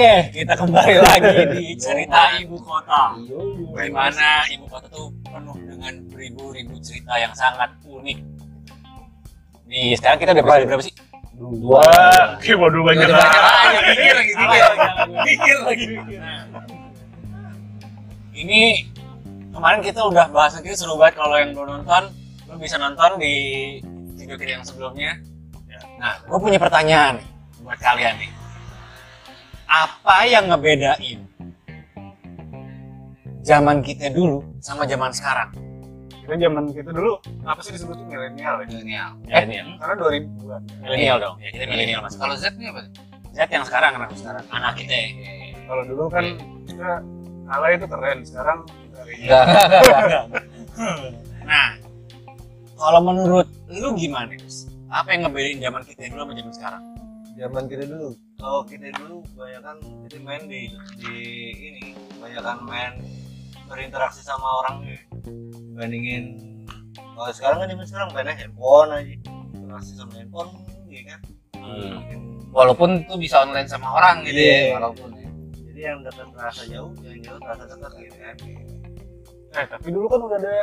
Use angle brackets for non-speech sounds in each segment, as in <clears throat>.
Oke, kita kembali lagi di cerita ibu kota. Di mana ibu kota tuh penuh dengan beribu-ribu cerita yang sangat unik. Nih, sekarang kita udah berapa, berapa sih? Dua. Oke, waduh banyak banyak mikir lagi, mikir lagi. Mikir lagi mikir. Nah, ini kemarin kita udah bahas lagi seru banget kalau yang belum nonton, lo bisa nonton di video kita yang sebelumnya. Nah, gue punya pertanyaan buat kalian nih. Apa yang ngebedain zaman kita dulu sama zaman sekarang? Kita zaman kita dulu apa sih disebutnya milenial ya? milenial. Eh, Karena 2000-an. milenial dong. Ya, kita milenial mas. Kalau Z ini apa? sih? Z yang sekarang anak sekarang, anak kita. ya. Kalau dulu kan kita ala itu keren, sekarang dari. Nah, kalau menurut lu gimana? Apa yang ngebedain zaman kita dulu sama zaman sekarang? Zaman kita dulu. Kalau kita dulu kebanyakan kita main di di ini kebanyakan main berinteraksi sama orang dibandingin kalau sekarang kan zaman sekarang mainnya handphone aja. Interaksi sama handphone ya kan? Walaupun tuh bisa online sama orang gitu Iya. ya, walaupun. Ya. jadi yang dekat terasa jauh yang jauh terasa dekat gitu kan. Eh, tapi dulu kan udah ada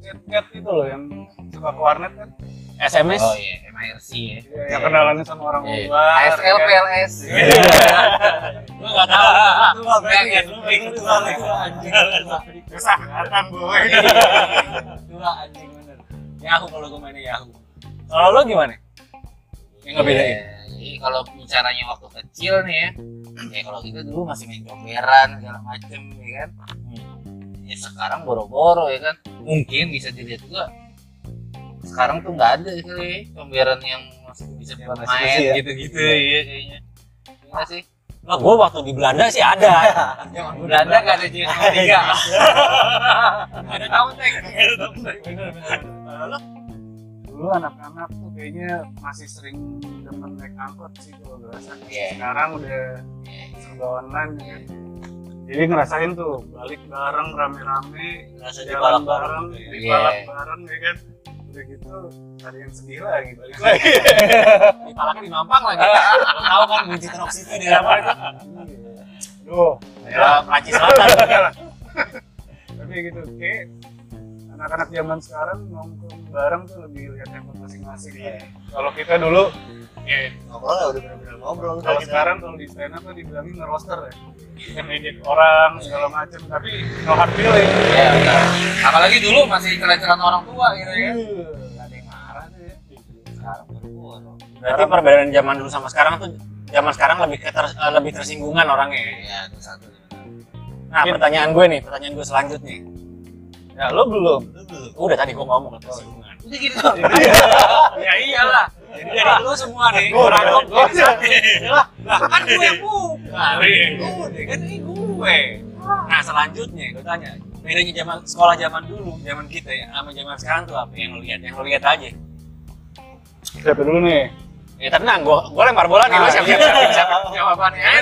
chat-chat itu loh yang suka ke warnet kan SMS? Oh iya, MIRC ya. yang kenalannya sama orang Iya. luar ASL, ya kan? PLS. Lu nggak tahu. itu mah berarti Enggak, lu enggak. tuh lah, itu anjing Susah kelihatan boy Dua anjing bener. Yahoo kalau gue mainnya Yahoo. Kalau lu gimana? Yang ngebedain? Iya, Jadi kalau bicaranya waktu kecil nih ya, ya kalau kita dulu masih main comberan segala macem ya kan. Ya sekarang boro-boro ya kan. Mungkin bisa dilihat juga sekarang tuh nggak ada kali comberan yang masih bisa Yang buat masih main ya? gitu-gitu ya kayaknya. Iya sih. Lah gue waktu di Belanda sih ada. Yang <laughs> Belanda nggak ada JS tiga. <laughs> ada tahun tek. dulu anak-anak tuh kayaknya masih sering demen naik angkot sih kalau rasa Iya. sekarang udah serba online ya kan jadi ngerasain tuh balik bareng rame-rame rasa jalan bareng bareng dipalak Iya. bareng ya kan udah gitu ada yang sedih lagi balik lagi <laughs> Di palaknya di Mampang lagi. Tahu kan Bunci Tenok City di apa itu? Duh, Daerah Prancis Selatan. tapi gitu kayak anak-anak zaman sekarang nongkrong bareng tuh lebih lihat handphone masing-masing ya. kalau kita dulu ya ngobrol udah bener-bener ngobrol kalau kita sekarang kalau di stand up tuh dibilangin nge-roaster ya ngedit orang segala macem tapi no hard feeling Iya, benar. Apalagi dulu masih celah-celah orang tua gitu ya. Nggak ada yang marah tuh ya. Sekarang. Berarti perbedaan zaman dulu sama sekarang tuh zaman sekarang lebih keter- eh, lebih tersinggungan orangnya. ya. Iya, itu satu. Nah, pertanyaan gue nih, pertanyaan gue selanjutnya. Ya lo belum Lu dulu Udah tadi gue ngomong. Udah gitu ya iyalah. Jadi dari lu semua nih, Gua orang dong, gua Lah, lah, kan gue yang buka. Udah kan ini gue. Nah, selanjutnya gue tanya, bedanya zaman sekolah zaman dulu, zaman kita ya, sama zaman sekarang tuh apa yang lu lihat? Yang lu lihat aja. siapa dulu nih Ya tenang, gue gue lempar bola nih, Ah, siap siap siap siap jawabannya. Ayo,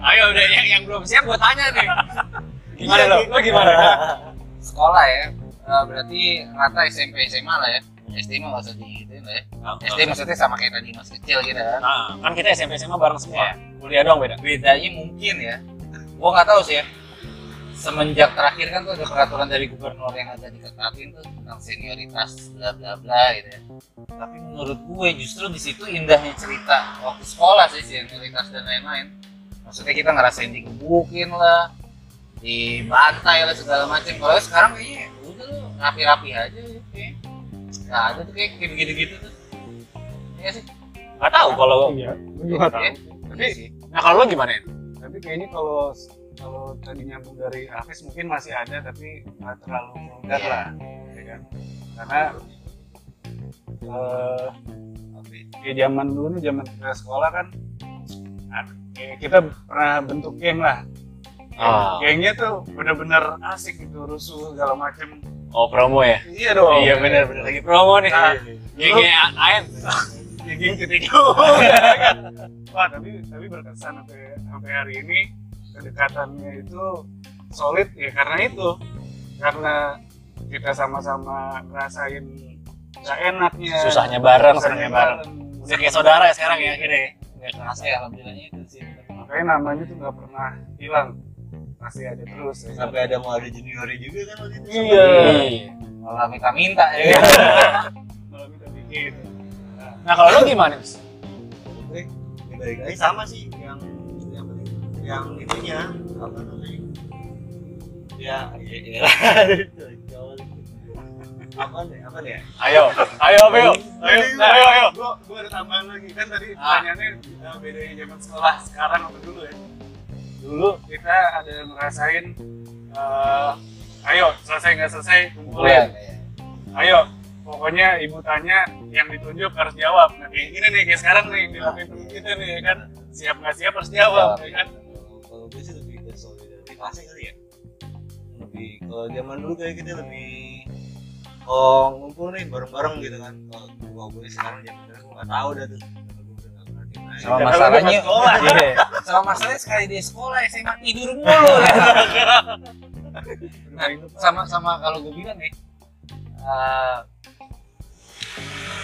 ayo udah yang yang belum siap gue tanya nih. Gimana lo? Lo gimana? Sekolah ya. Eh, berarti rata SMP SMA lah ya. SD mah nggak usah digituin lah ya. SD maksudnya sama kayak tadi masih kecil gitu kan. Nah, kan kita SMP SMA bareng semua. Iya. Kuliah doang beda. Bedanya mungkin ya. Gua nggak tahu sih ya. Semenjak terakhir kan tuh ada peraturan dari gubernur yang ada diketatin tuh tentang senioritas bla bla bla gitu ya. Tapi menurut gue justru di situ indahnya cerita waktu sekolah sih senioritas dan lain-lain. Maksudnya kita ngerasain digebukin lah, dibantai lah segala macam. Kalau sekarang kayaknya udah lu rapi-rapi aja gitu kayak. Nggak ada tuh kayak kayak begitu-gitu tuh. Iya sih. Gak tahu kalau. iya juga tahu tapi sih. Nah kalau lo gimana? ya? tapi kayaknya kalau kalau tadi nyambung dari Hafiz mungkin masih ada tapi nggak terlalu vulgar Iya. lah ya kan karena eh ya zaman dulu nih zaman kita sekolah kan ya kita pernah bentuk geng lah Ah. gengnya tuh bener-bener asik gitu rusuh segala macem Oh promo ya? iya dong iya benar lagi promo nih. Nah, Gengnya Ayan. <laughs> ya geng ketiga <laughs> wah tapi tapi berkesan sampai sampai hari ini kedekatannya itu solid ya karena itu karena kita sama-sama ngerasain gak enaknya Susahnya bareng, susahnya senangnya bareng. Udah kayak saudara ya sekarang ya ya? nggak kerasa ya alhamdulillahnya itu sih makanya namanya tuh nggak pernah hilang masih ada terus ya. sampai ada mau ada juniornya juga kan waktu itu Iya. malah minta-minta ya <laughs> malah minta bikin Nah kalau lu gimana? Ya balik lagi sama sih yang yang yang itunya apa namanya ya <laughs> ya ya apa nih apa nih ya Ayo, ayo, ayo. ayo ayo, ayo. gua gua ada tambahan lagi kan tadi pertanyaannya uh, bedanya zaman sekolah sekarang apa dulu ya dulu kita ada ngerasain uh, ayo selesai nggak selesai kumpulin. Ayo pokoknya ibu tanya yang ditunjuk harus jawab. Nah kayak gini nih kayak sekarang nih dilakuin temen kita nih ya kan. Siap nggak siap harus jawab ya kan? Kalau- gue sih lebih ke solidaritas kali ya. Lebih kalau zaman dulu kayak kita lebih oh ngumpul nih bareng-bareng gitu kan. Kalau gue sekarang zaman sekarang gue nggak tahu dah tuh sama masalahnya sekolah. <laughs> iya. sama masalahnya sekali di sekolah SMA tidur mulu. Nah, <laughs> sama sama kalau gue bilang nih eh,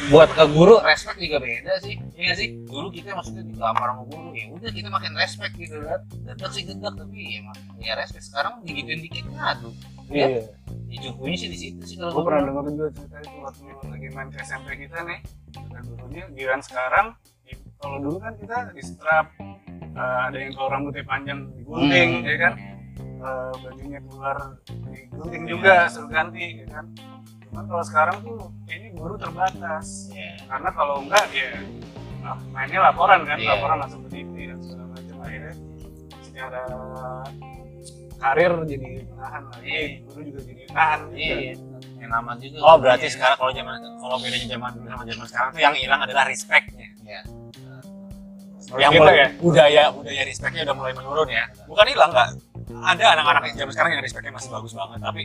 buat ke guru respect juga beda sih. Iya sih dulu kita maksudnya di kamar sama guru ya udah kita makin respect gitu kan. Dedak sih dedak tapi ya, mak- ya respect. Sekarang digituin dikit ngadu iya. Ya cukupnya sih di situ sih kalau gue gua pernah dengerin juga cerita itu waktu lagi main ke SMP kita nih. Kata gurunya giliran sekarang kalau dulu kan kita di strap eh, ada yang kalau rambutnya panjang digunting Hmm. ya kan Eh, bajunya keluar digunting juga suruh ganti ya kan cuman kalau sekarang tuh ini guru terbatas Iya. karena kalau enggak ya ah, mainnya laporan kan Iya. laporan langsung ke TV dan segala macam akhirnya secara karir jadi menahan lagi Iya. guru juga jadi tahan iya yang nama juga Oh berarti sekarang kalau zaman kalau bedanya zaman dulu sama zaman sekarang tuh yang hilang adalah respectnya. Iya. Yang Gitu mulai ya? budaya budaya respectnya udah mulai menurun ya. Bukan hilang nggak? Ada anak-anak yang zaman sekarang yang respectnya masih bagus banget tapi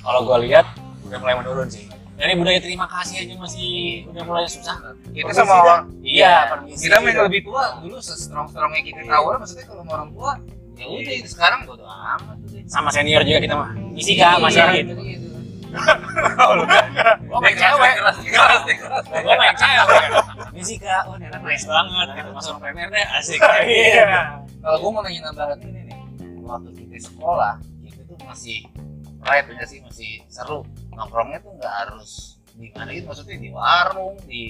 kalau gua lihat udah mulai menurun sih. Dari budaya terima kasih aja masih udah mulai susah. kita Permisi sama orang Iya, iya permisi. kita yang lebih tua dulu sestrong strongnya kita tahu maksudnya kalau sama orang tua ya udah itu sekarang bodo amat. Sama senior juga kita mah. Isi kak masih Iya, gitu. gitu. <laughs> Gua main cewek. Gua main cewek. Isi kak, oh ini anak nice banget. Gitu masuk premier deh asik. <laughs> iya kalau gue mau nanya nambahan ini nih waktu kita sekolah itu tuh masih pride nggak sih masih seru nongkrongnya tuh nggak harus di mana gitu maksudnya di warung di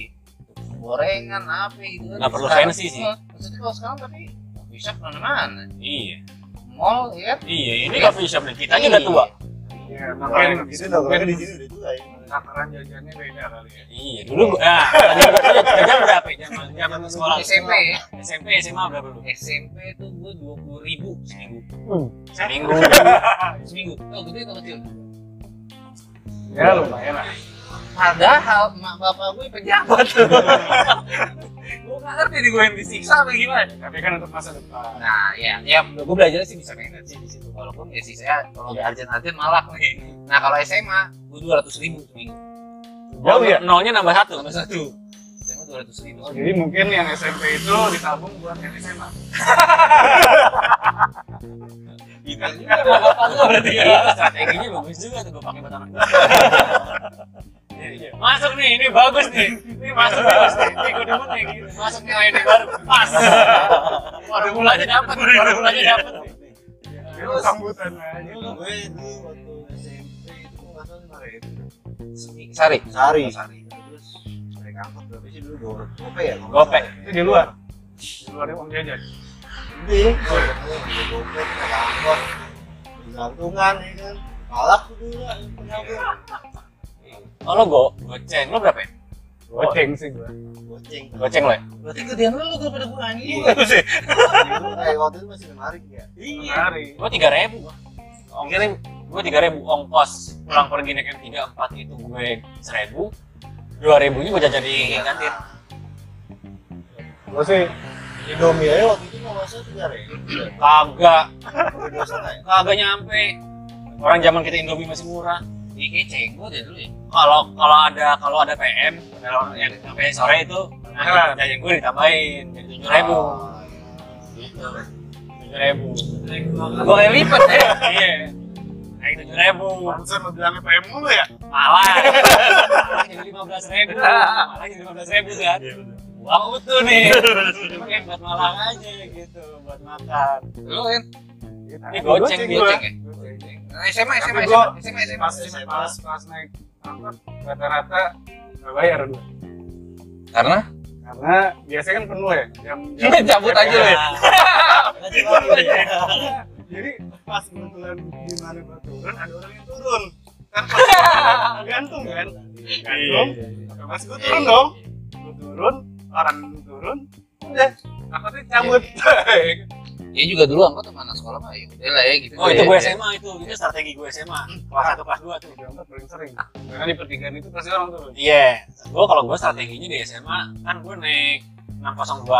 gorengan apa gitu Nggak perlu Sekarang- fancy sih. Maksudnya kalau sekarang tapi bisa mana-mana Iya. mall ya? Iya, ini coffee shop nih. Kita aja udah tua. iya dong kan di sini udah tua ya takaran jajannya beda kali ya. Iya, dulu gua ah, <laughs> gua tanya jajan berapa? Ya? Zaman zaman sekolah. SMP ya SMP SMA berapa dulu? SMP tuh gue dua puluh ribu seminggu. Seminggu. <laughs> seminggu. Oh gede atau kecil? Ya lumayan lah. Padahal mak bapak gue pejabat. <laughs> Gue gak ngerti nih gue yang disiksa apa gimana. Tapi kan untuk masa depan. Nah ya ya gue belajar sih bisa manage sih di situ. Walaupun ya sih saya kalau di Arjen Arjen malak nih. Nah kalau SMA gue dua ratus ribu seminggu Oh, ya? Nolnya nambah satu. tambah satu SMA dua ratus ribu Oh, jadi mungkin yang SMP itu ditabung buat yang SMA Gitu juga <laughs> sama bapak gue berarti ya Iya, strateginya bagus juga tuh gua pakai buat anak. Iya, iya. Masuk nih, ini bagus nih. Ini masuk nih, Mas. Ini gue demen nih. gitu. Masuk nih ID baru. Pas. Waduh mulanya dapat, waduh mulanya dapat. itu sambutan aja gue Sari. Sehari Sari. Terus naik angkot berapa sih dulu? Dua gope ya Gope. itu di luar. Di luar uang jajan. Gede gue gope naik angkot gantungan ya kan? Malak tuh dulu lah penyambung Oh lo go, goceng. Lo berapa ya? goceng sih gua. Goceng. Goceng lo ya? berarti gedean lu daripada gue anjing. Iya. itu kayak waktu itu masih ribu ya? Hari Gue tiga ribu. Ongkirnya gue tiga ribu ongkos. Pulang pergi naik M tiga empat itu gue seribu. Dua ribunya gue jajan di kantin. gua sih Indomie aja waktu itu mau masuk tiga ribu Kagak, ya kagak nyampe. Orang zaman kita Indomie masih murah. Iya kayak cenggo deh dulu ya. Kalau kalau ada kalau ada PM kalau yang sampai sore itu nah, jajan gue ditambahin jadi tujuh ribu. Gitu. Tujuh ribu. Gue lipat ya iya tujuh ribu Pansen lo bilangnya PM mulu ya? Malah. <laughs> Jadi lima belas ribu. Malah jadi lima belas ribu kan? Uang utuh nih. <laughs> Cuma kayak buat malang aja gitu buat makan. Lu kan Ini goceng, goceng ya? SMA, SMA, gua- SMA, SMA, pas SMA. pas pas naik angkot rata-rata nggak bayar gua. Karena? Karena biasanya kan penuh ya jam <laughs> cabut aja lu ya. jadi pas kebetulan di mana gua turun ada orang yang turun. Kan pas <laughs> gantung kan? Gantung. Pas gua turun dong. Gua turun orang turun. Udah angkotnya cabut Ya juga dulu angkot mana sekolah mah ya udah lah ya gitu. oh itu Ya, gue ya. SMA itu itu strategi gue SMA kelas satu kelas dua tuh. Di angkot paling sering. Karena di pertigaan itu pasti orang turun. Iya, gue kalau gue strateginya di SMA kan gue naik 602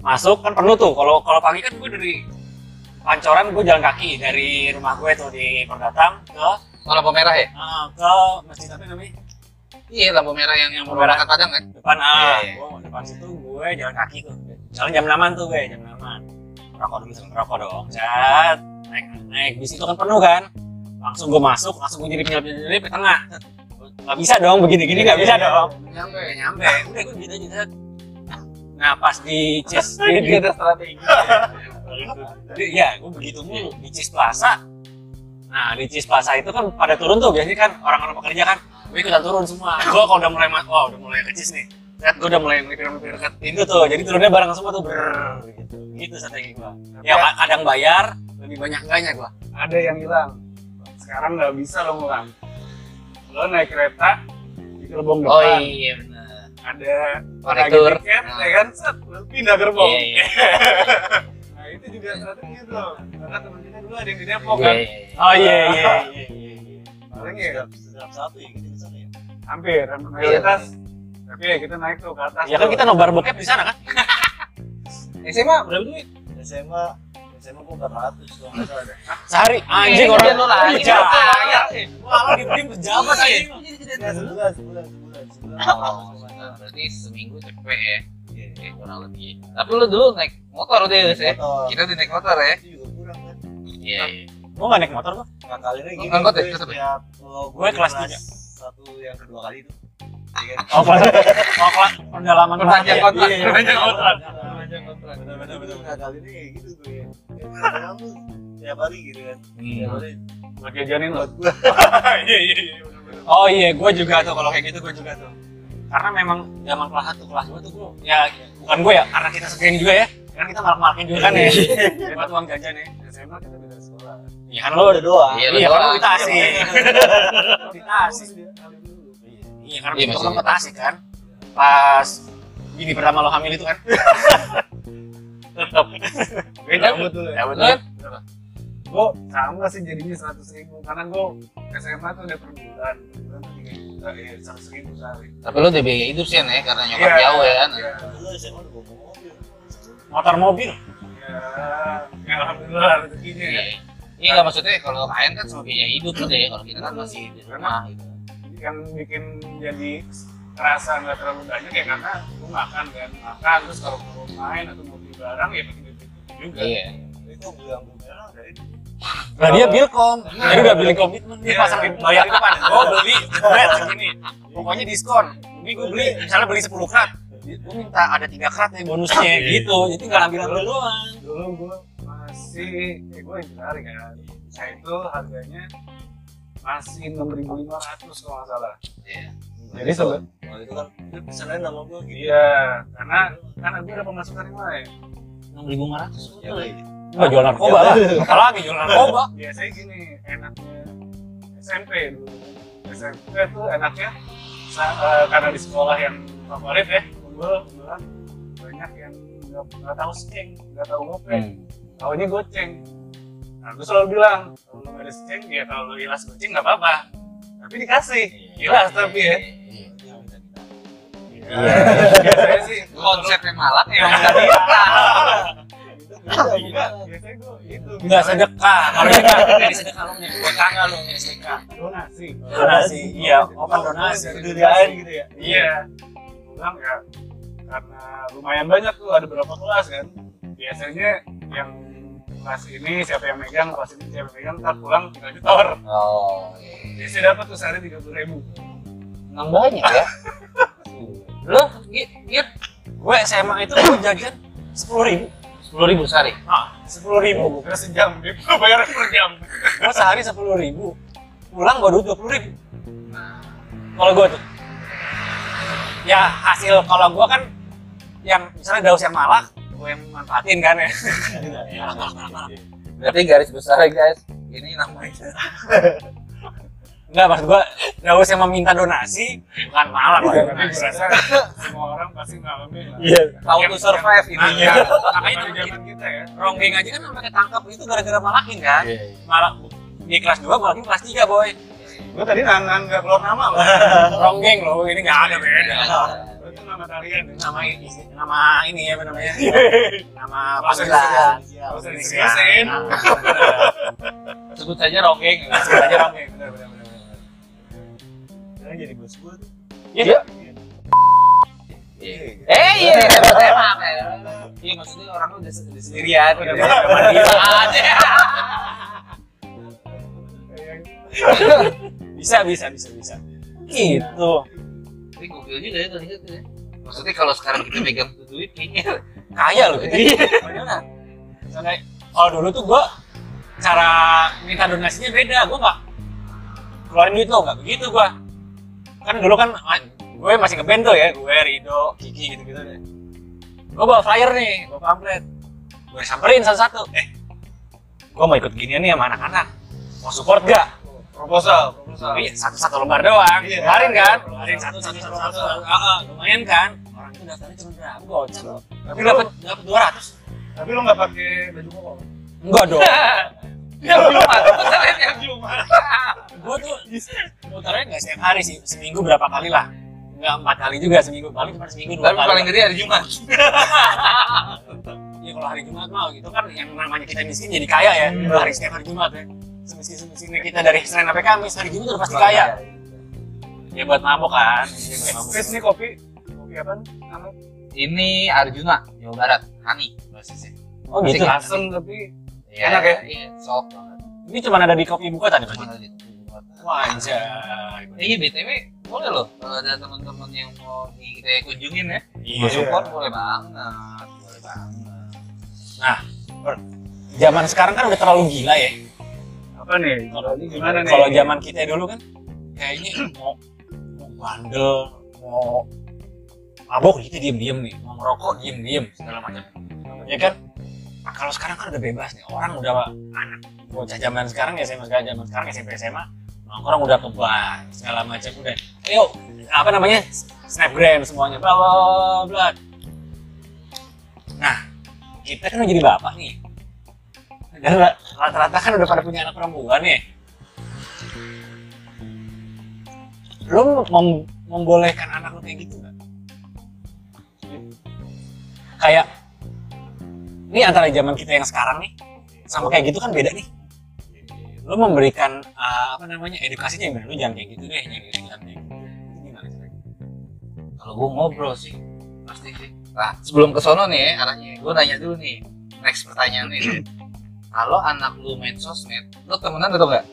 masuk kan penuh tuh. Kalau kalau pagi kan gue dari Pancoran gue jalan kaki dari rumah gue tuh di Perdatang ke Oh, lampu merah ya? eh, ke masjid apa namanya? Iya, lampu merah yang Yang merah. makan padang kan? depan ah Iya, iya. gua depan situ gue jalan kaki tuh. Jalan jam 6 tuh gue jam 6 rokok dulu sering rokok dong. Cat naik naik. Bis itu kan penuh kan? Langsung gue masuk langsung gue nyelip nyelip nyelip ke tengah. Nggak bisa dong begini gini nggak bisa dong. Nyampe. Nyampe. Udah gue gitu aja nah pas di Cis <laughs> di, di, di- ya gue begitu mulu. Di Cis Plaza. Nah di Cis Plaza itu kan pada turun tuh biasanya kan orang-orang pekerja kan gue ikutan turun semua. Gue kalau udah mulai oh udah mulai ke Cis nih. Set, gue udah mulai ngelipirin ke pintu tuh. Jadi turunnya bareng semua tuh. Brrrr, gitu. Gitu strategi gue ya ka- kadang bayar lebih banyak enggaknya gue ada yang hilang. Sekarang nggak bisa lo ngulang. Lo naik kereta di gerbong Oh depan. iya benar. ada Konektor. tiket Nah. ya kan? Set pindah gerbong. Iya, iya. <laughs> nah itu juga strategi tuh karena teman kita dulu ada yang di Depok Iya, kan iya, iya. oh iya iya iya iya iya. paling ya Setiap satu ya gitu ke sana ya. hampir hampir mayoritas tapi ya kita naik tuh ke atas ya kan kita nobar bokep di sana kan <laughs> SMA berapa duit? SMA SMA gua 400 kalau nggak salah deh. sehari anjing Iya, orang lo lagi. Iya. Iya. wah lo dibeliin pejabat sebulan sebulan sebulan sebulan. Oh, berarti seminggu cepet ya. Iya. Ya, kurang lebih. Tapi lu dulu naik motor deh, ya? Motor. Kita udah naik motor ya. Itu juga kurang kan. Iya. iya. gak naik motor gue Nah, kali ini gini. Angkot ya, gue tetep ya? kelas tiga. Satu yang kedua kali itu. Iya kan? oh kelas oh kelas pendalaman Perpanjang kontrak. Iya, iya. Perpanjang kontrak. Perpanjang kontrak. Benar-benar benar. Kali ini gitu gue. Tuh tiap hari gitu kan. Tiap hari lo gua. <laughs> iya iya iya bener-bener. Oh iya, gue juga tuh kalau kayak gitu gue juga tuh. Karena memang zaman kelas 1, kelas 2 tuh gue ya bukan gue ya, karena kita segeng juga ya. Karena kita malak-malakin juga kan ya. Buat uang jajan ya. SMA kita beda sekolah Iya kan lo Udah doa. Iya, Iya kan kita asik. Kita asik. Iya karena Iya, kita kan kita asik kan. Pas ini pertama lo hamil itu kan. <laughs> Tetap. dulu ya Ya betul. Gue sama sih jadinya seratus ribu karena gue SMA tuh udah per bulan per bulan tuh tiga juta ya seratus ribu sehari Tapi lu udah biaya hidup sih ya, karena nyokap Iya, jauh ya kan. iya. Bawa mobil. Motor mobil. ya ya alhamdulillah rezekinya ya Iya. Iya nggak maksudnya kalau kalian kan sama biaya hidup tuh deh, kalau kita kan masih di rumah gitu. yang bikin jadi terasa nggak terlalu banyak ya karena gue makan kan makan terus kalau mau main atau mau beli barang ya pakai duit juga Iya. Itu yang gue merah dari Nah dia bilkom, jadi udah beli komitmen Iya. pasang bayar di depan. Gue beli jebret segini, pokoknya diskon. Ini gue beli, misalnya beli 10 krat, gue minta ada tiga krat nih bonusnya gitu. Jadi nggak ambil ambil doang. dulu gue masih eh gue yang kan saya itu harganya masih enam ribu lima ratus kalau nggak salah Iya. jadi sebe Kalau itu kan itu pesanannya nama gue gitu. iya karena karena gue ada pemasukan yang lain Enam ribu lima ratus. Ya, baik. Nggak jual narkoba lah, apalagi jual <laughs> narkoba. biasanya gini enaknya SMP dulu SMP tuh enaknya eh, karena di sekolah yang favorit ya gue kebetulan banyak yang nggak nggak tahu skeng nggak tahu gope Hmm. tahunya goceng nah gue selalu bilang kalau lu nggak ada skeng ya kalau lu ilas goceng nggak apa-apa tapi dikasih ilas tapi ya Iya. Iya. biasanya sih Konsepnya malah ya. Enggak, biasanya gue itu Nggak sedekah, kalau ini nggak dari sedekah lo nyari sedekah nggak lo nyari sedekah. donasi Donasi, iya, open donasi. Keduniaan gitu ya. iya pulang ya karena lumayan banyak tuh ada berapa kelas kan biasanya yang kelas ini siapa yang megang kelas ini siapa yang megang ntar pulang tinggal ditor Oh. iya. biasanya dapat tuh sehari tiga puluh ribu Emang banyak ya. <laughs> Lo Iya, iya. gue SMA itu gue jajan sepuluh ribu Sepuluh ribu sehari. ah sepuluh ribu Kira sejam, dia <laughs> bayar per jam. gue sehari sepuluh ribu pulang duit dua puluh ribu kalau gue tuh ya hasil kalau gue kan yang misalnya daus yang malak gue yang manfaatin kan ya malak, malak, malak. Berarti garis besar guys. Ini namanya. <laughs> Enggak, maksud gue daus yang meminta donasi bukan Tapi lah gue donasi. rasa semua orang pasti ngalamin lah. Iya. Yang- to survive intinya. Makanya zaman kita ya. Ronggeng aja kan sampai ketangkap itu gara-gara malakin kan. Iya, Malak di kelas 2 malakin kelas 3 boy. Gue tadi nahan nggak keluar nama loh. <laughs> Ronggeng loh, ini nggak ada beda. Itu nama tarian ya. Nama ini, nama ini ya namanya? <laughs> Nama usah panggilan. Nggak usah diseriusin. Sebut saja ronggeng. Sebut aja Ronggeng. Sekarang jadi bos gue tuh. Iya. Eh iya, iya, maaf ya. Iya maksudnya orang udah udah sendirian, udah Iya. udah mandirian. <laughs> Bisa bisa bisa bisa. Gitu. Tapi gokil juga ya tadi itu ya. Maksudnya kalau sekarang kita megang tuh duit kayaknya Kaya loh. Misalnya kalau dulu tuh gua cara minta donasinya beda, gua nggak keluarin duit lo nggak begitu gua. Kan dulu kan ah, gue masih ngeband tuh ya, gue Rido, Kiki gitu-gitu deh. Gue bawa flyer nih, bawa pamflet. Gue samperin satu-satu. Eh, gue mau ikut ginian nih sama anak-anak. Mau support gak? Proposal, proposal. Iya, satu-satu lembar doang. Iya. Keluarin kan? Keluarin satu-satu satu-satu. Ah, ah, lumayan kan? Orang itu daftarnya cuma berapa? Gocap loh. Tapi dapat dapat 200. Tapi lo nggak pakai baju koko. Enggak dong. <laughs> yang Jumat, <laughs> pesan yang Jumat. Gue tuh muternya nggak setiap hari sih, seminggu berapa kali lah. Nggak empat kali juga seminggu, paling cuma seminggu dua Tapi kali. paling gede hari Jumat. Iya <laughs> kalau hari Jumat mah gitu kan yang namanya kita miskin jadi kaya ya. Hmm. Hari setiap hari Jumat ya. Semiskin semiskinnya kita dari Senin sampai Kamis hari Jumat udah pasti kaya. Ya buat mabok kan. Ya, buat mabok. Chris nih kopi, kopi apa nih? Namanya? Ini Arjuna, Jawa Barat, Hani basisnya. Oh gitu. Asik. Asem tapi Iya, Enak ya? Iya, soft banget. Ini cuma ada di kopi buka tadi berarti. Cuma di Jawa Anjay. Iya, BTW boleh loh kalau ada teman-teman yang mau di kita kunjungin ya. Iya. Mau support boleh banget, boleh banget. Zaman sekarang kan udah terlalu gila ya. apa nih? Kalau Ini gimana nih? Kalau zaman kita dulu kan kayaknya mau mau bandel, mau mabok kita diem-diem nih, mau merokok diem-diem segala macam. Ya kan? Nah, kalau sekarang kan udah bebas nih, orang udah anak bocah zaman sekarang ya SMA sekarang zaman sekarang SMP SMA orang udah keban segala macam udah. Ayo apa namanya? Snapgram semuanya bla bla bla. Nah kita kan jadi bapak nih. Dan ra- rata-rata kan udah pada punya anak perempuan nih lo mem membolehkan anak lo kayak gitu nggak? Kayak ini antara zaman kita yang sekarang nih sama kayak gitu kan beda nih lo memberikan uh, apa namanya edukasinya gimana lo jangan kayak gitu deh jangan gitu jangan kayak gitu Itu gimana caranya? Kalau gue ngobrol sih, pasti sih. Nah, sebelum ke sono nih ya, arahnya, gue nanya dulu nih. Next pertanyaan nih. Kalau anak lu main sosmed, lu temenan atau enggak?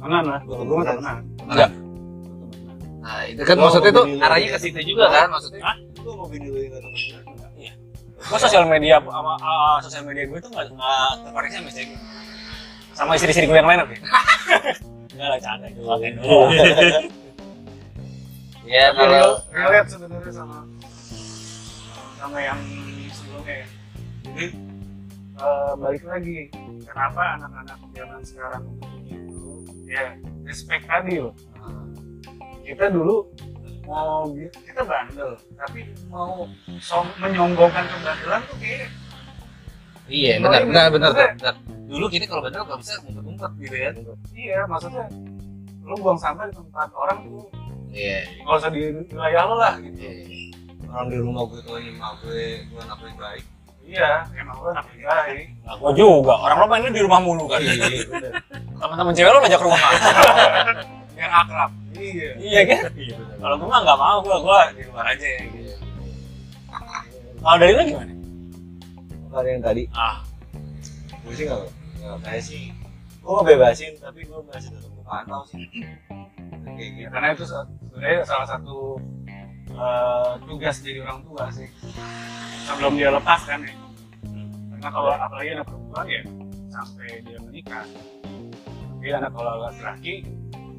Temenan lah, gue gue temenan. Enggak. Nah, itu kan maksudnya tuh arahnya ke situ juga kan, maksudnya. Hah? Lu mau video ini nggak temen gue sosial media sama uh, sosial media gue tuh nggak tertarik sama gue sama istri-istri gue yang lain oke <laughs> enggak lah canda itu pakai dulu <laughs> Ya Tapi kalau relate sebenarnya sama sama yang sebelumnya ya. Jadi eh, balik lagi, kenapa anak-anak zaman sekarang begitu? Ya respect tadi loh. Kita dulu mau kita bandel, tapi mau song, menyombongkan kebandelan tuh kayak iya benar benar benar benar. Dulu kita kalau bener nggak bisa ngumpet-ngumpet gitu ya. iya maksudnya lu buang sampah di tempat orang tuh Iya. nggak usah di wilayah lo lah gitu. iya. orang di rumah gue tuh emak gue gue anak baik Iya, emang lo anak baik. nah, gue juga orang lo mainnya di rumah mulu kan teman-teman cewek lo ngajak ke rumah <laughs> yang akrab Iya. iya kan kalau gue mah nggak mau gue gue di luar aja gitu. kalau dari lo gimana Kalau yang tadi ah gue sih nggak kayak sih gue ngebebasin tapi gue masih tetap pantau sih. Gitu. Karena itu sebenarnya salah satu eh, tugas jadi orang tua sih. Sebelum dia lepas kan ya. Karena kalau apalagi anak perempuan ya sampai dia menikah. Tapi anak kalau laki-laki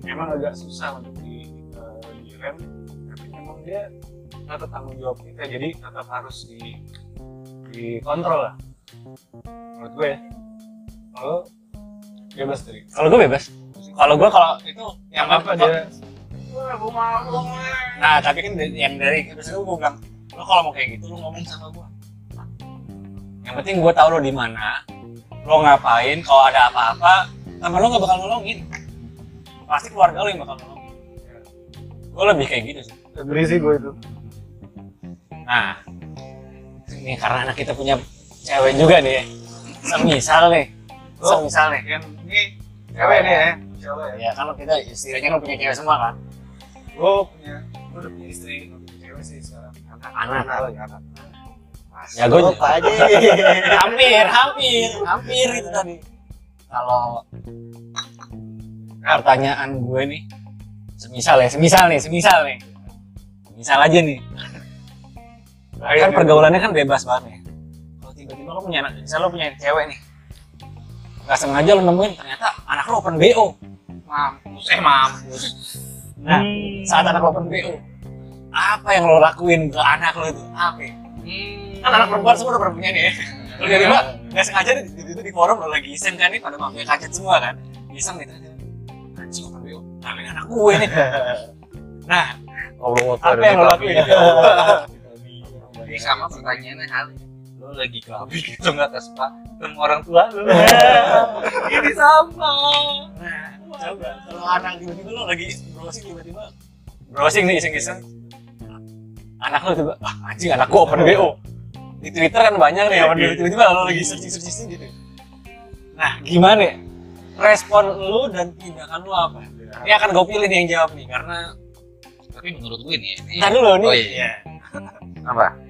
memang agak susah untuk di, eh, direm. Tapi memang dia tetap tanggung jawab kita jadi tetap harus di dikontrol lah. Menurut gue ya kalau bebas dari Kalau gue bebas. Kalau gue kalau itu yang apa apa dia wah gue mau Nah, tapi kan yang dari biasanya gue bilang, lo kalau mau kayak gitu lo ngomong sama gue. Yang penting gue tahu lo di mana, lo ngapain, kalau ada apa-apa, temen lo gak bakal nolongin. Pasti keluarga lo yang bakal nolongin. Gue lebih kayak gitu sih. beri sih gue itu Nah, ini karena anak kita punya cewek juga nih. Semisal nih, semisal nih. yang ini cewek nih ya cewek ya Ya kan lo kita istilahnya kan punya cewek semua kan. gue punya gue udah punya istri gue punya cewek sih sekarang anak Anak. anak Ya gue apa aja <laughs> hampir, hampir, hampir itu tadi. Kalau pertanyaan gue nih, semisal ya, semisal nih, semisal nih, semisal aja nih. Kan pergaulannya kan bebas banget nih. Kalau tiba-tiba lo punya anak, misal lo punya cewek nih, nggak sengaja lo nemuin ternyata anak lo open BO. mampus eh mampus Nah, saat anak lo open BO, apa yang lo lakuin ke anak lo itu? Apa? ya? hmm. Kan anak perempuan semua udah pernah punya nih. Lo tiba-tiba nggak sengaja di, di, di, di forum lo lagi iseng kan nih pada mafia kaget semua kan. Iseng nih ternyata. Anjing open BO. Nah, ini anak gue nih. Nah, <laughs> apa yang lo lakuin? <laughs> Ini sama pertanyaannya hal lo lagi kelabik <laughs> gitu nggak pak ketemu orang tua lo <laughs> ini sama Nah, coba kalau anak tiba-tiba lo lagi browsing tiba-tiba browsing nih iseng-iseng. Anak lo tiba, ah anjing anak gue open BO. Di Twitter kan banyak nih open BO tiba-tiba lo lagi searching-searching gitu. Nah, gimana ya? Respon lo dan tindakan lo apa? Ini akan gue pilih nih yang jawab nih karena tapi menurut gue nih ini Ntar dulu nih. Oh, iya. apa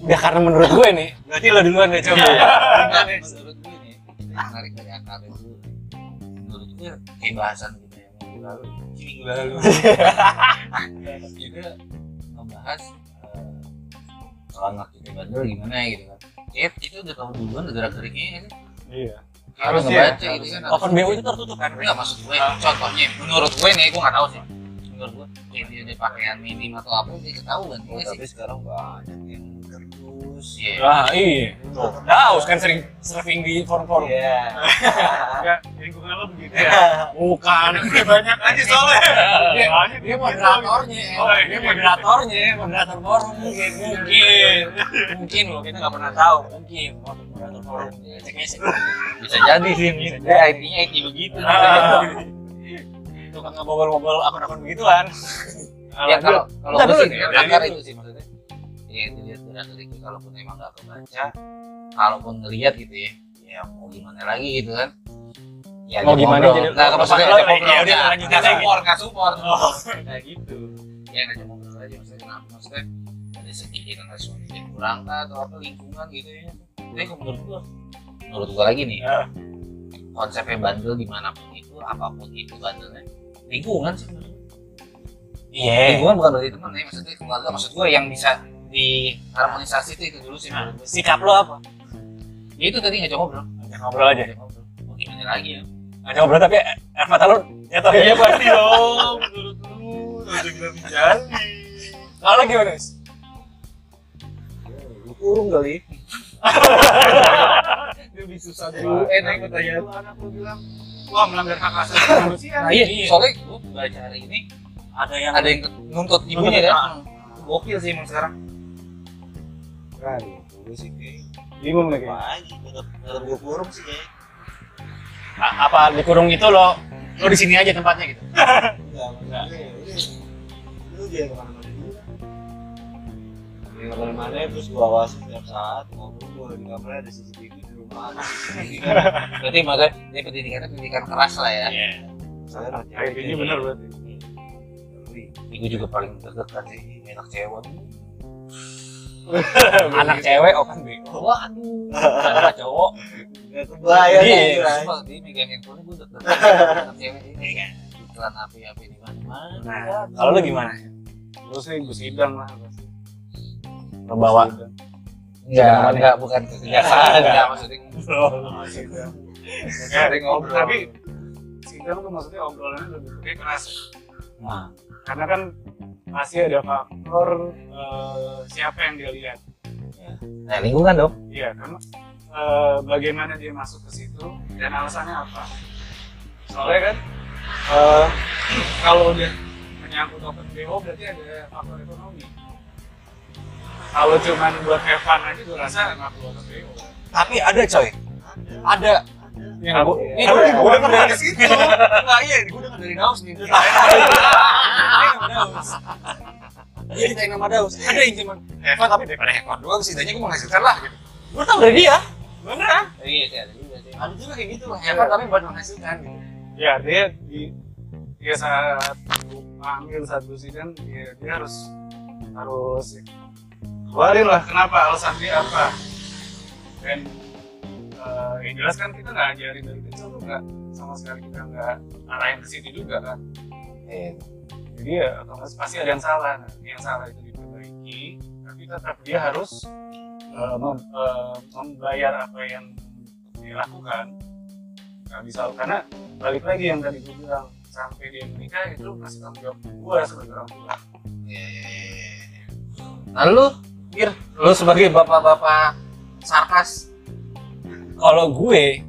Udah karena menurut gue nih, berarti lo duluan deh coba. Gimana? menurut gue nih menarik dari akar dulu menurut gue kayak bahasan kita yang minggu lalu minggu lalu <laughs> juga ngebahas eh, soal anak kita bandel gimana gitu kan Kayak kita udah tahu duluan udah gerak geriknya kan iya harus ngebaca gitu harusnya. kan Open BO itu tertutup kan? Enggak maksud gue, contohnya menurut gue nih, gue nggak tahu sih. Menurut gue, kayak dia ada pakaian minim atau apa, dia ketahuan. Oh, Gue sih, tapi sekarang banyak yang kerdus iya. Wah, iya. Tuh, Daus kan sering surfing di forum-forum. iya <laughs> enggak lingkungan lo begitu ya <laughs> Bukan. banyak aja soalnya Dia, Banyak dia gitu. moderatornya, Oh, iya. dia moderatornya, moderator forum mungkin, mungkin, mungkin loh kita nggak pernah tahu, mungkin moderator forum, cek. Bisa jadi sih, bisa jadi IT-nya IT begitu. Ah. Tukang ngebobol-bobol akun-akun begituan. Ya kalau kalau gue dulu sih, nih, ya, akar itu sih maksudnya. Ya dilihat gerak geriknya, kalaupun emang nggak kebaca, kalaupun ngelihat gitu ya, ya mau gimana lagi gitu kan. Ya, Mau gimana ngobrol. jadi kalau maksudnya iya, ngobrol, udah, ya, lanjut nggak aja support, nggak support. Oh. kayak gitu ya ngajak ngobrol aja maksudnya nah, maksudnya ada sedikit respon yang kurang kah atau apa lingkungan gitu ya tapi kalau menurut gua menurut gua lagi nih Ya. konsepnya bandel di mana pun itu apa pun itu bandelnya lingkungan sih. Iya. lingkungan bukan berarti teman ya maksudnya keluarga maksud gua yang bisa diharmonisasi itu itu dulu sih Nah, gua. sikap lo apa? ya itu tadi ngajak ngobrol Ajak ngobrol aja. ngajak ngobrol mau gimana lagi ya Ajak ngobrol tapi air mata lo jatuh ya. pasti dong menurut lu udah bilang menjadi Kalau gimana? Lu kurung kali <laughs> lebih susah eh enak pertanyaan. anak lu bilang wah melanggar hak asasi manusia nah iya soalnya gua baca hari ini Ada yang ada yang nuntut ibunya Nuntut, kan gokil sih emang sekarang kan gue sih kayak bingung lagi gue kurung sih kayak. A- apa dikurung itu lo lo di sini aja tempatnya gitu. <laughs> enggak enggak. lu jangan ke mana-mana dulu jangan ke mana-mana terus gue awasi setiap saat ngobrol gue di kamar ada CCTV di rumah. Ada <laughs> CCTV berarti maksudnya ini pendidikannya pendidikan keras lah ya? Iya. cewek ini bener berarti. ini gue juga paling terdekat sih enak cewek Anak cewek open BO. waduh <laughs> Anak cowok. kebayang Iya, anjir. sumpah dia megang handphone gue deg-degan enak cewek ini kan iklan api-api di mana-mana Nah, kalau lo gimana? lu sih gue sidang lah pasti lo bawa Enggak, enggak bukan kejaksaan, enggak maksudnya ngobrol. Sidang. Sering Ya, ngobrol. tapi sidang tuh maksudnya obrolannya lebih keras nah, karena kan pasti ada faktor eh, siapa yang dia lihat. Nah, lingkungan dong. iya karena eh, bagaimana dia masuk ke situ dan alasannya apa. Soalnya kan eh, <clears throat> kalau udah menyangkut open BO berarti ada faktor ekonomi. Kalau cuman buat have fun aja gue rasa nggak perlu open BO tapi ada coy. Ada yang gua, ini yang gue gua denger denger dari situ nggak iya. Gue denger dari Daus nih. Daus iya. Kita nama Daus ada yang cuma Evan tapi daripada Evan doang setidaknya gue menghasilkan lah. Gitu gue tau dari dia. Beneran? Iya sih ada juga sih. ada juga kayak gitu Evan tapi buat menghasilkan. Gitu ya dia di dia saat saat gue sidang dia, dia harus harus keluarin lah kenapa alasan dia apa. Dan eh, yang jelas kan kita nggak ajarin dari kecil tuh nggak sama sekali kita nggak arahin ke situ juga kan. Eh, jadi ya otomatis pasti ada yang salah nah, yang salah itu diperbaiki tapi tetap dia harus eh, mem- eh, membayar apa yang dilakukan nggak bisa karena balik lagi yang tadi gue bilang sampai dia menikah itu masih tanggung jawab gue sebagai orang tua. Iya, iya, iya. Nah lu, Gir, lu sebagai bapak-bapak sarkas, kalau gue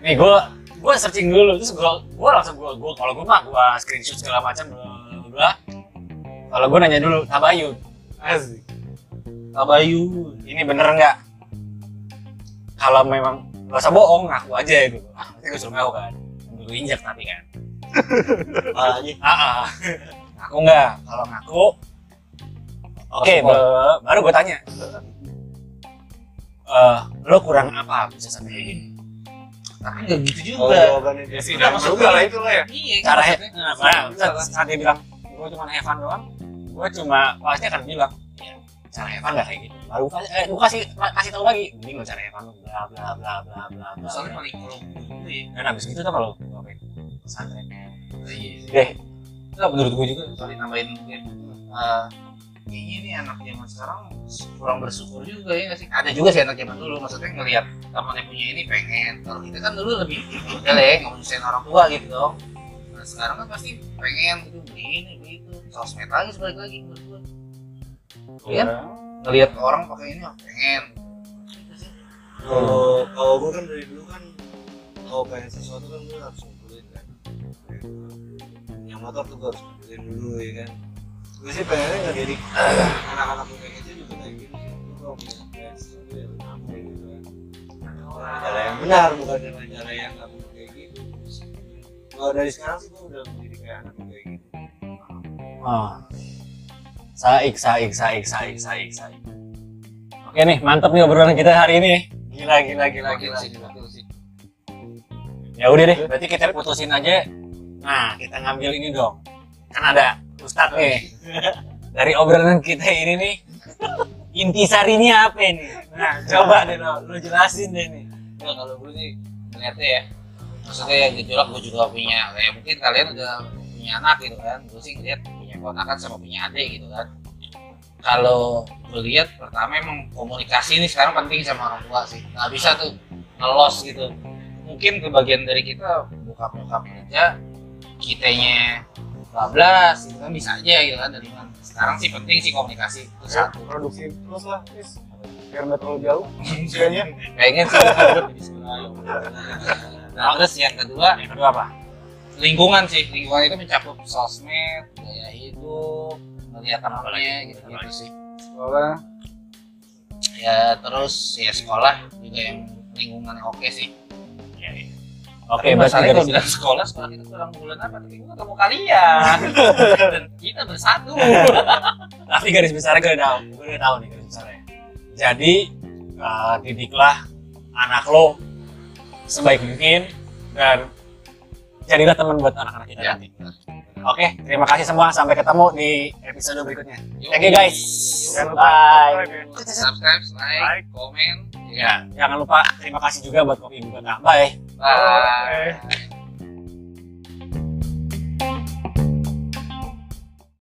nih gue gue searching dulu terus gue gue langsung gue gue kalau gue mah gue screenshot segala macam bla kalau gue nanya dulu tabayun asik. Tabayu, ini bener nggak? Kalau memang gak usah bohong ngaku aja gitu ah nanti gue suruh ngaku kan. Gue injak tapi kan. <laughs> Apalagi ah ah. ngaku nggak? Kalau ngaku oke ba- baru gue tanya eh lo kurang apa bisa sampai kayak gini? Tapi nggak gitu kalau juga. jawabannya ya dia sih dan juga lah itu lah ya. Iya, cara he, nah, nah, saat, saat dia bilang gue cuma Evan doang gue cuma pasti akan bilang ya cara Evan gak kayak gitu. Baru kasih eh, gue kasih kasih tahu lagi mending lo cara Evan lo bla bla bla bla bla bla. Soalnya paling kalau dulu ya. dan abis gitu tuh kalau gue ngapain pesantren. Iya. deh Enggak, menurut gue juga. Sorry nambahin mungkin eh, kayaknya ini anak zaman sekarang kurang bersyukur juga ya sih? Ada juga sih anak zaman dulu maksudnya ngelihat temannya punya ini pengen. Kalau kita kan dulu lebih udah lah ya nggak mau nyusahin orang tua gitu dong. Nah sekarang kan pasti pengen gitu beli ini beli itu. Sosmed lagi sebalik lagi menurut gue Iya. ngelihat orang pakai ini oh, pengen. Gitu sih. kalau kalau gue kan dari dulu kan kalau pengen sesuatu kan gue harus ngumpulin kan. Yang motor tuh gue harus ngumpulin dulu ya kan gue sih pengennya nggak jadi anak-anak muda itu juga kayak gitu. Sesuatu yang gitu benar bukan dengan cara yang nggak perlu kayak gitu. Kalau dari sekarang sih gue udah menjadi kayak anak muda kayak gitu. Oh. saik saik saik saik saik saik. Oke nih mantap nih obrolan kita hari ini. Gila gila gila gila, gila. ya udah deh berarti kita putusin aja. Nah kita ngambil ini dong. Kan ada ustadz. Nih dari obrolan kita ini nih intisarinya apa ini? Nah coba deh lo, lo jelasin deh nih. Ya, kalau gue sih ngeliatnya ya maksudnya ya gejolak gue juga punya kayak mungkin kalian udah punya anak gitu kan gue sih ngeliat punya ponakan sama punya adik gitu kan. Kalau gue lihat pertama emang komunikasi ini sekarang penting sama orang tua sih nggak bisa tuh ngelos gitu. Mungkin kebagian dari kita buka buka kerja kitanya bablas gitu kan bisa aja gitu kan dari mana sekarang sih penting sih komunikasi itu Ya, satu. produksi terus lah Chris. Biar nggak terlalu jauh usianya pengen <laughs> sih nah terus yang kedua yang kedua apa? lingkungan sih. Lingkungan itu mencakup sosmed gaya hidup melihat temannya gitu gitu sih. sekolah. Ya terus ya sekolah juga yang lingkungan yang oke sih. Oke berarti masalahnya kalau bilang sekolah sekolah kita kurang bulan apa? Tapi gue ketemu kalian. <laughs> Dan kita bersatu. Tapi garis besarnya gue udah tahu. Gue udah tahu nih garis besarnya. Jadi uh, didiklah anak lo sebaik mungkin dan jadilah teman buat anak-anak kita Ya. nanti. Oke terima kasih semua. Sampai ketemu di episode berikutnya. Thank you guys. Jangan lupa bye. Subscribe like, Like. komen ya jangan lupa terima kasih juga buat kopi buat Ah. bye bye